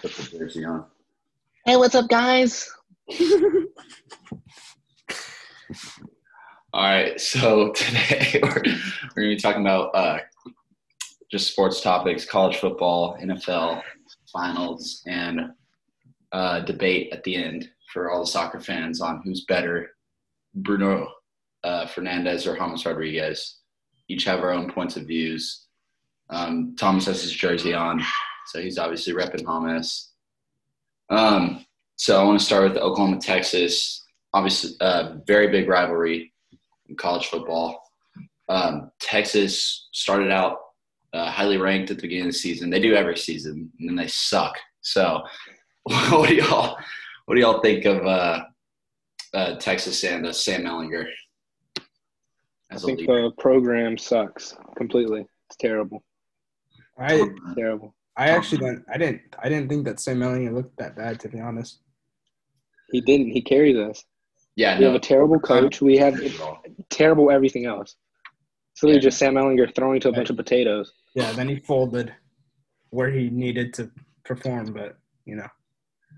put the jersey on. Hey, what's up, guys? All right, so today we're, we're going to be talking about uh, just sports topics, college football, NFL finals, and uh, debate at the end for all the soccer fans on who's better, Bruno uh, Fernandes or James Rodriguez. Each have our own points of views. Um, Thomas has his jersey on, so he's obviously repping James. Um, so I want to start with Oklahoma, Texas. Obviously, uh, very big rivalry in college football. Um, Texas started out uh, highly ranked at the beginning of the season. They do every season, and then they suck. So, what do y'all what do y'all think of uh, uh, Texas and uh, Sam Ehlinger? I think the program sucks completely. It's terrible. I It's terrible. I actually didn't I didn't I didn't think that Sam Ehlinger looked that bad to be honest. He didn't. He carries us. yeah, We no, have a terrible coach. We have terrible everything else. It's literally Yeah. just Sam Ehlinger throwing to a bunch of potatoes. Yeah, then he folded where he needed to perform, but you know.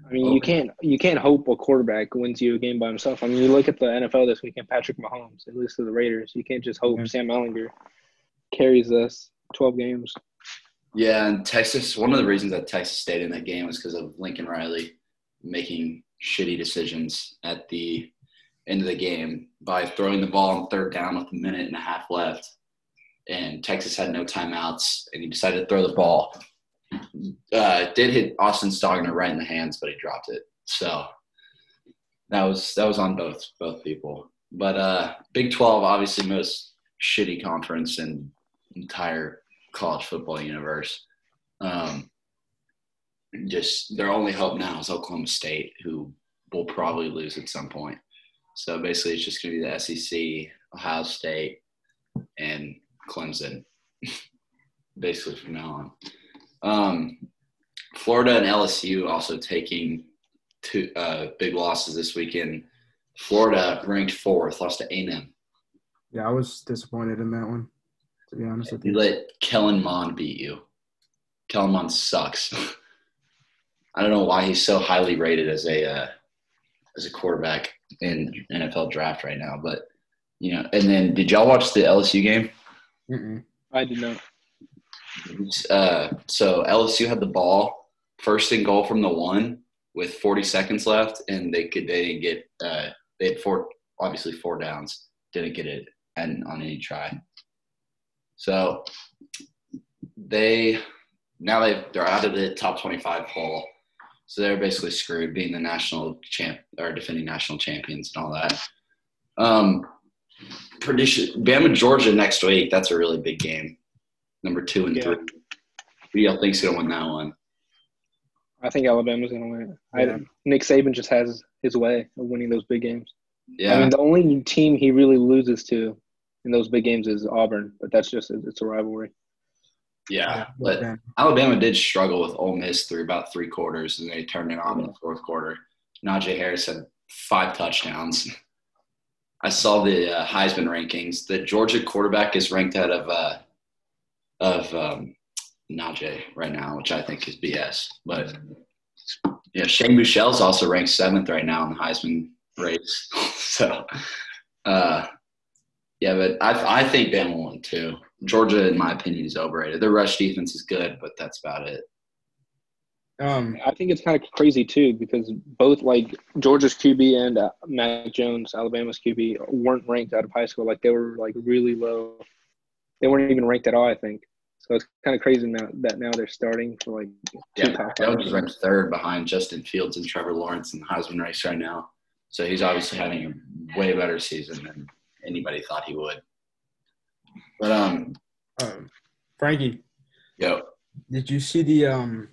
I mean, you can't you can't hope a quarterback wins you a game by himself. I mean, you look at the NFL this weekend, Patrick Mahomes, at least to the Raiders. You can't just hope Mhm. Sam Ehlinger carries us twelve games. Yeah, and Texas. One of the reasons that Texas stayed in that game was because of Lincoln Riley making shitty decisions at the end of the game by throwing the ball on third down with a minute and a half left, and Texas had no timeouts, and he decided to throw the ball. Uh, did hit Austin Stogner right in the hands, but he dropped it. So that was that was on both both people. But uh, Big Twelve, obviously, most shitty conference in entire college football universe. Um, just their only hope now is Oklahoma State, who will probably lose at some point. So basically, it's just going to be the SEC, Ohio State, and Clemson, basically from now on. Um, Florida and LSU also taking two uh, big losses this weekend. Florida ranked fourth, lost to A&M. Yeah, I was disappointed in that one, to be honest with You you. let Kellen Mond beat you. Kellen Mond sucks. I don't know why he's so highly rated as a uh, as a quarterback in NFL draft right now, but you know. And then, did y'all watch the LSU game? Mm-mm. I did not. Uh, so LSU had the ball first and goal from the one with 40 seconds left, and they could they didn't get uh, they had four obviously four downs, didn't get it and on any try. So they now they they're out of the top 25 poll, so they're basically screwed being the national champ or defending national champions and all that. Um, prediction Bama Georgia next week. That's a really big game. Number two and Yeah. three. Who do y'all think's gonna win that one? I think Alabama's gonna win. Yeah. I, Nick Saban just has his way of winning those big games. Yeah, I mean, the only team he really loses to in those big games is Auburn, but that's just it's a rivalry. yeah. But Alabama did struggle with Ole Miss through about three quarters, and they turned it on in the fourth quarter. Najee Harris had five touchdowns. I saw the uh, Heisman rankings. The Georgia quarterback is ranked out of uh, of um, Najee right now, which I think is BS. But yeah, Shane Buechele's also ranked seventh right now in the Heisman race. so uh, yeah, but I I think Bama won too. Georgia, in my opinion, is overrated. Their rush defense is good, but that's about it. Um, I think it's kind of crazy too because both like Georgia's QB and uh, Mac Jones, Alabama's QB, weren't ranked out of high school. Like they were like really low. They weren't even ranked at all. I think. So it's kind of crazy now that now they're starting for like two Yeah, top Jones is ranked third behind Justin Fields and Trevor Lawrence in the Heisman race right now. So he's obviously having a way better season than anybody thought he would. But um, um, Frankie, yo, did you see the um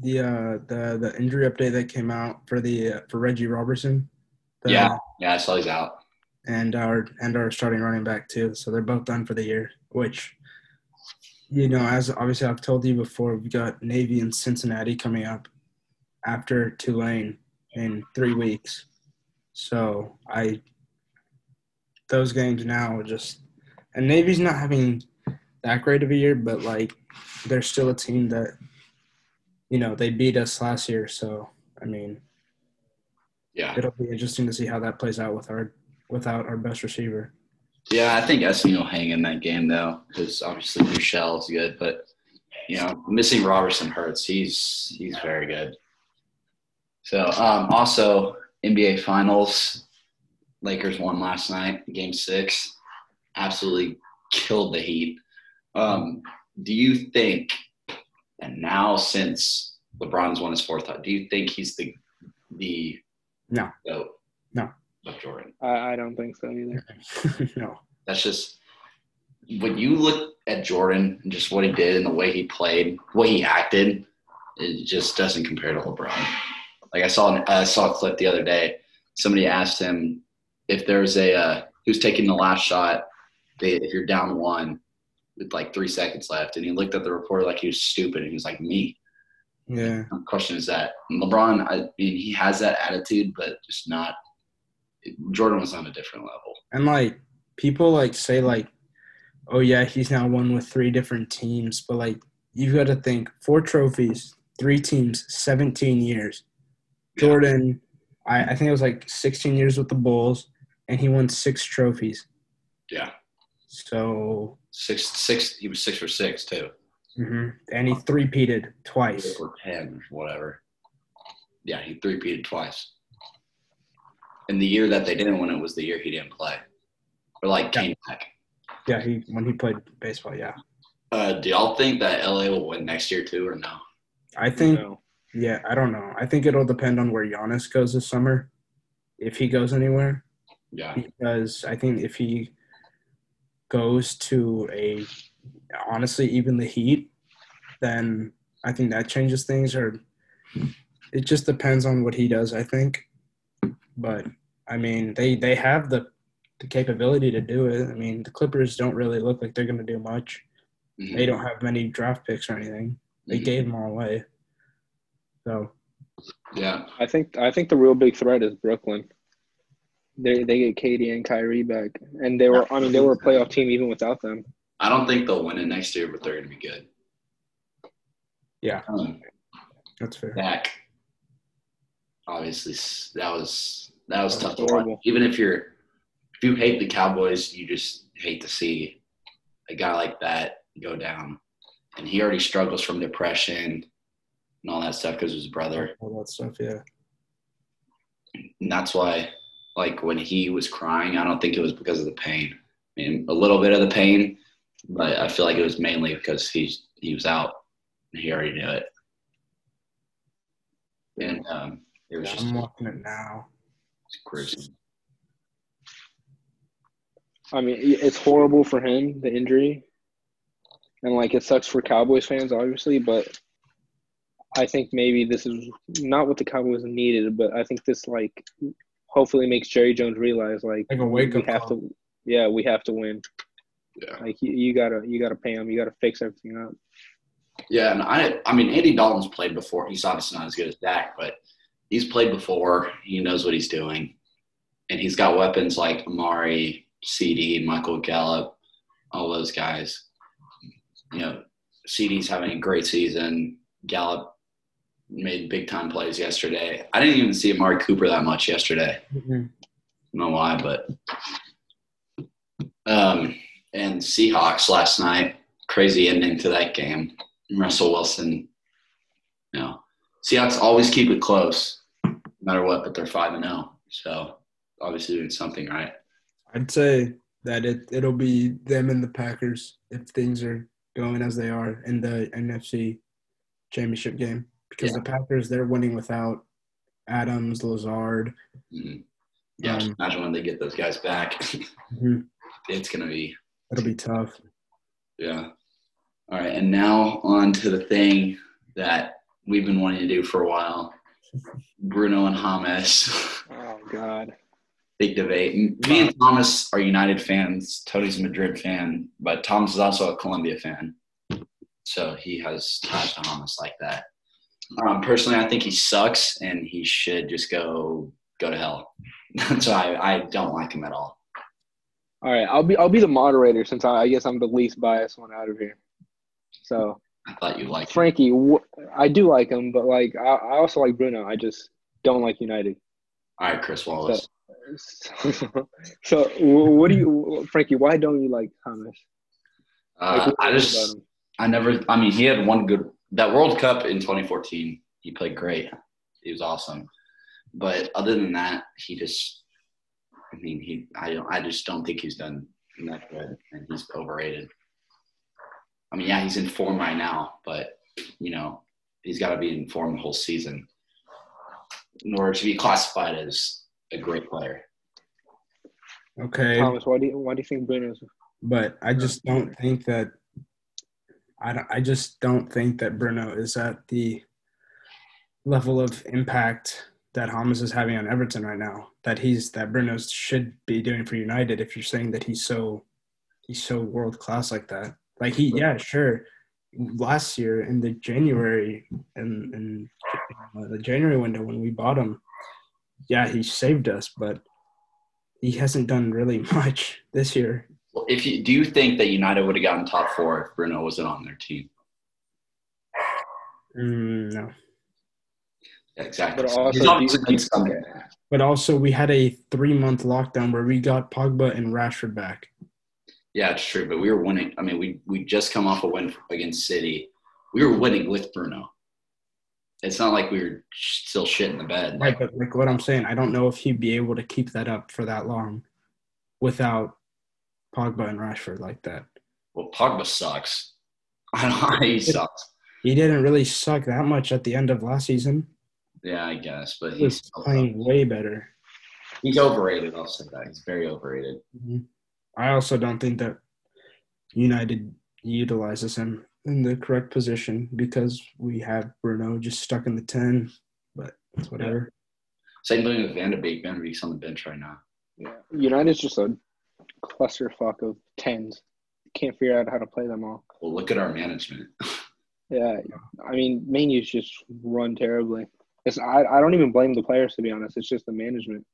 the uh the the injury update that came out for the uh, for Reggie Roberson? The- Yeah. yeah, I saw he's out. and our and our starting running back too. So they're both done for the year. Which, you know, as obviously I've told you before, we've got Navy and Cincinnati coming up after Tulane in three weeks. So I those games now are just and Navy's not having that great of a year, but like they're still a team that you know, they beat us last year, so I mean, Yeah. it'll be interesting to see how that plays out with our without our best receiver. Yeah, I think SMU will hang in that game though, because obviously Michelle is good, but you know, missing Roberson hurts. He's he's very good. So um, also NBA Finals, Lakers won last night, Game Six, absolutely killed the Heat. Um, do you think, and now since LeBron's won his fourth, do you think he's the the No. goat No. of Jordan? I, I don't think so either. no. That's just when you look at Jordan and just what he did and the way he played, what he acted, it just doesn't compare to LeBron. Like I saw, I saw a clip the other day. Somebody asked him if there's a uh, who's taking the last shot. They, if you're down one with like three seconds left, and he looked at the reporter like he was stupid, and he was like, "Me." Yeah. The question is that And LeBron. I mean, he has that attitude, but just not. Jordan was on a different level. And like people like say like, oh yeah, he's now won with three different teams, but like you've got to think four trophies, three teams, seventeen years. Jordan, I, I think it was like sixteen years with the Bulls, and he won six trophies. Yeah, So, six six. He was six for six too. mhm. and he three-peated twice. or ten or whatever. Yeah, he three-peated twice. And the year that they didn't win it was the year he didn't play, or like came back. Yeah, he when he played baseball. Yeah, Uh, do y'all think that LA will win next year too, or no? I think. No. Yeah, I don't know. I think it'll depend on where Giannis goes this summer, if he goes anywhere. Yeah, because I think if he goes to a honestly even the Heat, then I think that changes things. Or it just depends on what he does. I think, but I mean they they have the the capability to do it. I mean the Clippers don't really look like they're going to do much. Mhm. They don't have many draft picks or anything. They Mhm. gave them all away. So yeah, I think I think the real big threat is Brooklyn. They they get KD and Kyrie back, and they were I mean they were a playoff team even without them. I don't think they'll win it next year, but they're going to be good. Yeah. um, that's fair. Dak. Obviously, that was that was That was tough to watch. Even if you're if you hate the Cowboys, you just hate to see a guy like that go down. And he already struggles from depression and all that stuff because of his brother. All that stuff. Yeah. And that's why, like when he was crying, I don't think it was because of the pain. I mean, a little bit of the pain, but I feel like it was mainly because he's he was out and he already knew it. And um, it was just I'm watching it now. It's gruesome. I mean it's horrible for him the injury, and like it sucks for Cowboys fans obviously, but I think maybe this is not what the Cowboys needed, but I think this like hopefully makes Jerry Jones realize like Like a wake we up have call. to yeah we have to win. Yeah. Like you, you gotta you gotta pay him. You gotta fix everything up. Yeah, and I I mean Andy Dalton's played before. He's obviously not as good as Dak, but he's played before. He knows what he's doing. And he's got weapons like Amari, CeeDee, Michael Gallup, all those guys. You know, CeeDee's having a great season. Gallup made big time plays yesterday. I didn't even see Amari Cooper that much yesterday. Mhm. I don't know why, but um, and Seahawks last night, crazy ending to that game. Russell Wilson, you know, Seahawks always keep it close, no matter what, but they're five and zero, so obviously doing something right. I'd say that it it'll be them and the Packers if things are going as they are in the NFC championship game because Yeah. the Packers they're winning without Adams, Lazard. Mhm. Yeah, Um, imagine when they get those guys back. Mhm. it's gonna be It'll be tough. Yeah. All right, and now on to the thing that we've been wanting to do for a while. Bruno and James. Oh God. Big debate. Me and Thomas are United fans. Tony's a Madrid fan, but Thomas is also a Colombia fan. So he has ties to James like that. Um, personally, I think he sucks and he should just go go to hell. so I, I don't like him at all. All right, I'll be I'll be the moderator since I, I guess I'm the least biased one out of here. So I thought you liked him. Frankie, wh- I do like him, but like I, I also like Bruno. I just don't like United. All right, Chris Wallace. So, so what do you, Frankie? Why don't you like Thomas? Uh, Like, I do you think just. I never. I mean, he had one good that World Cup in 2014. He played great. He was awesome. But other than that, he just. I mean, he. I don't. I just don't think he's done that good, and he's overrated. I mean, yeah, he's in form right now, but you know, he's got to be in form the whole season in order to be classified as a great player. Okay, Thomas, why do you why do you think Bruno's? but I just don't think that. I, I just don't think that Bruno is at the level of impact that James is having on Everton right now. That he's that Bruno should be doing for United. If you're saying that he's so he's so world class like that, like he yeah sure. Last year in the January and in, in uh, the January window when we bought him, yeah he saved us, but he hasn't done really much this year. Well, if you do you think that United would have gotten top four if Bruno wasn't on their team? Mm, no. Exactly. But also, he's obviously do you- done something. But also, we had a three month lockdown where we got Pogba and Rashford back. Yeah, it's true. But we were winning. I mean, we we just come off a win against City. We were winning with Bruno. It's not like we were still shit in the bed. Right, but like what I'm saying, I don't know if he'd be able to keep that up for that long without Pogba and Rashford like that. Well, Pogba sucks. I don't know he sucks. He didn't really suck that much at the end of last season. Yeah, I guess, but He was he's playing way better. he's overrated. I'll say that he's very overrated. Mm-hmm. I also don't think that United utilizes him in the correct position because we have Bruno just stuck in the 10, but it's whatever. Same thing with Van de Beek. Van de Beek's on the bench right now. Yeah. United's just a clusterfuck of tens. Can't figure out how to play them all. Well, look at our management. Yeah, I mean, Manu's just run terribly. It's I, I don't even blame the players to be honest. It's just the management,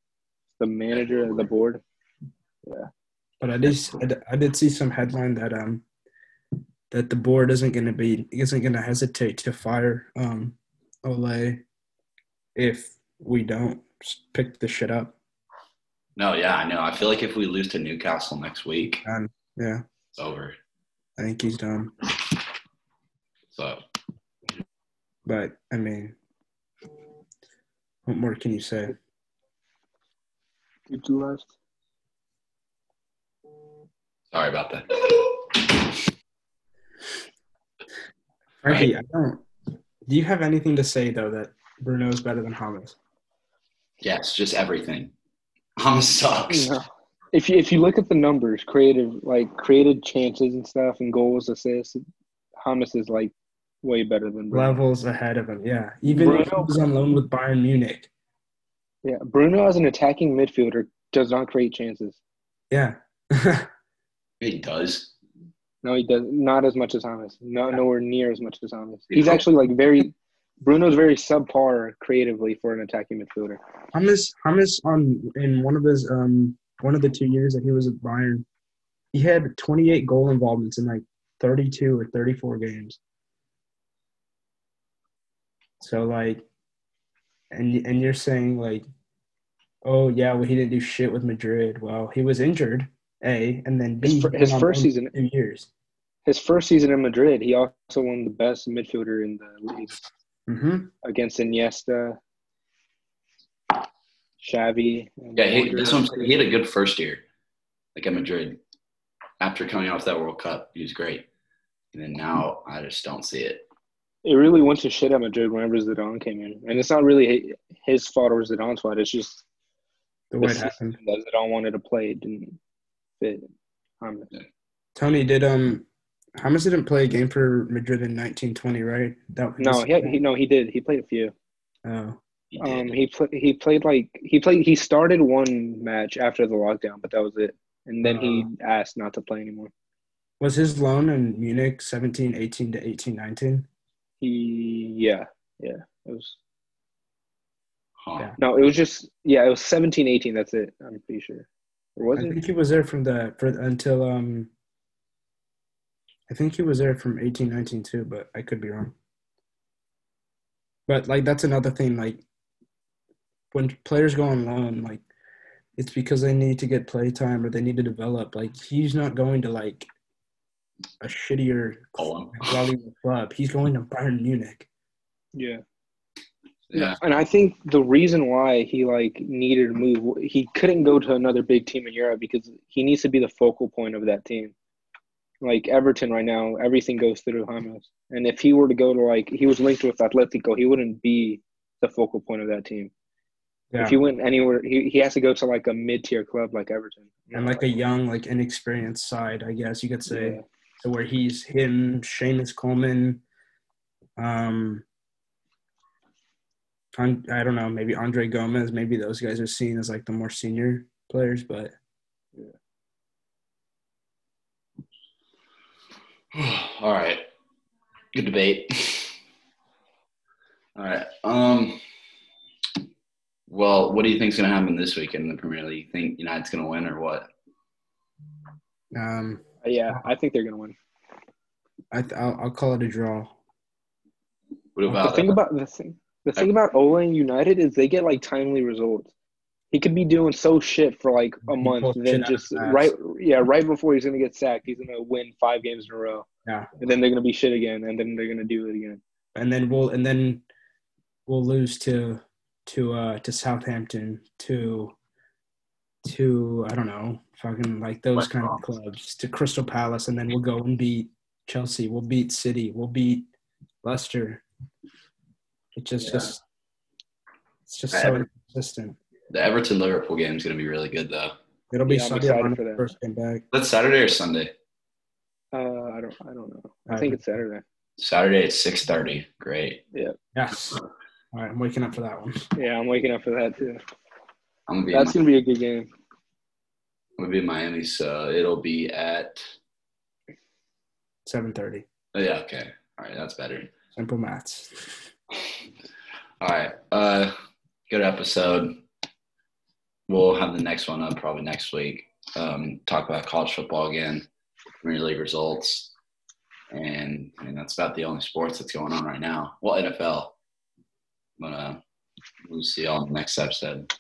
the manager, the board. Yeah. But I did I did- see some headline that um that the board isn't going to be isn't going to hesitate to fire um Ole if we don't pick the shit up. No, yeah, I know. I feel like if we lose to Newcastle next week, And yeah, it's over. I think he's done. So But I mean, what more can you say? Did you last? sorry about that. Frankie, I don't. Do you have anything to say though that Bruno is better than James? Yes, just everything. James sucks. No. If you if you look at the numbers, creative like created chances and stuff, and goals, assists, James is like way better than Bruno. Levels ahead of him, yeah. Even if he was on loan with Bayern Munich, Yeah, Bruno as an attacking midfielder does not create chances. yeah. He does. No, he does not as much as James. No, nowhere near as much as James. He's actually like very. Bruno's very subpar creatively for an attacking midfielder. James, James on in one of his um one of the two years that he was at Bayern, he had 28 goal involvements in like 32 or 34 games. So like, and and you're saying like, oh yeah, well he didn't do shit with Madrid. Well, he was injured, a, and then b His his first season- two years. His first season in Madrid, he also won the best midfielder in the league Mm-hmm. against Iniesta, Xavi. Yeah, he, Modric. that's what I'm saying. He had a good first year, like at Madrid. After coming off that World Cup, he was great. And then now, I just don't see it. It really went to shit at Madrid whenever Zidane came in, and it's not really his fault or Zidane's fault. It's just The the way it happened. that Zidane wanted to play didn't fit. James. Tony did um, James didn't play a game for Madrid in 1920, right? That No, he, he no he did. He played a few. Oh. He did. Um, he played. He played like he played. He started one match after the lockdown, but that was it. And then he asked not to play anymore. Was his loan in Munich 17, 18 to 18, 19? He yeah yeah it was Huh. yeah. no it was just yeah it was 17 18 that's it I'm pretty sure or was I it think he was there from the for until um. I think he was there from 1819 too, but I could be wrong. But like that's another thing. Like when players go on loan, like it's because they need to get play time or they need to develop. Like he's not going to like a shittier Fulham. Volleyball club. He's going to Bayern Munich. Yeah. Yeah. And I think the reason why he like needed to move, he couldn't go to another big team in Europe because he needs to be the focal point of that team. Like Everton right now, everything goes through James. And if he were to go to like he was linked with Atletico, he wouldn't be the focal point of that team. Yeah. If he went anywhere, he, he has to go to like a mid tier club like Everton. and like a young, like inexperienced side, I guess you could say, Yeah. to where he's him, Seamus Coleman, um, An- I don't know, maybe Andre Gomes, maybe those guys are seen as like the more senior players, but All right. Good debate. All right. Um. Well, what do you think's going to happen this weekend in the Premier League? You think United's going to win or what? um, Yeah, I think they're gonna win. I th- I'll, I'll call it a draw. What about The about thing about the thing, the thing about Ole and United is they get like timely results. He could be doing so shit for like a He month, pulls then shit out of just right, yeah, right before he's gonna get sacked, he's gonna win five games in a row, Yeah, and then they're gonna be shit again, and then they're gonna do it again. and then we'll and then we'll lose to to uh to Southampton to to I don't know fucking like those West kind of clubs to Crystal Palace and then we'll go and beat Chelsea. We'll beat City. We'll beat Leicester. It just Yeah. just it's just so ever- inconsistent the Everton Liverpool game is going to be really good though. it'll be Yeah, I'm Sadio excited Mane for that. first game back That's Saturday or Sunday? Uh, I don't, I don't know. I think it's Saturday. Saturday at six thirty. Great. Yeah. Yes all right I'm waking up for that one Yeah, I'm waking up for that too. I'm gonna be. That's gonna be a good game. I'm gonna be in Miami, so it'll be at. 7:30 Oh yeah. Okay. All right. That's better. simple maths All right. Uh, good episode. We'll have the next one up probably next week. Um, talk about college football again, Premier League results, and I mean that's about the only sports that's going on right now. Well, NFL. But uh, we'll see y'all in the next episode.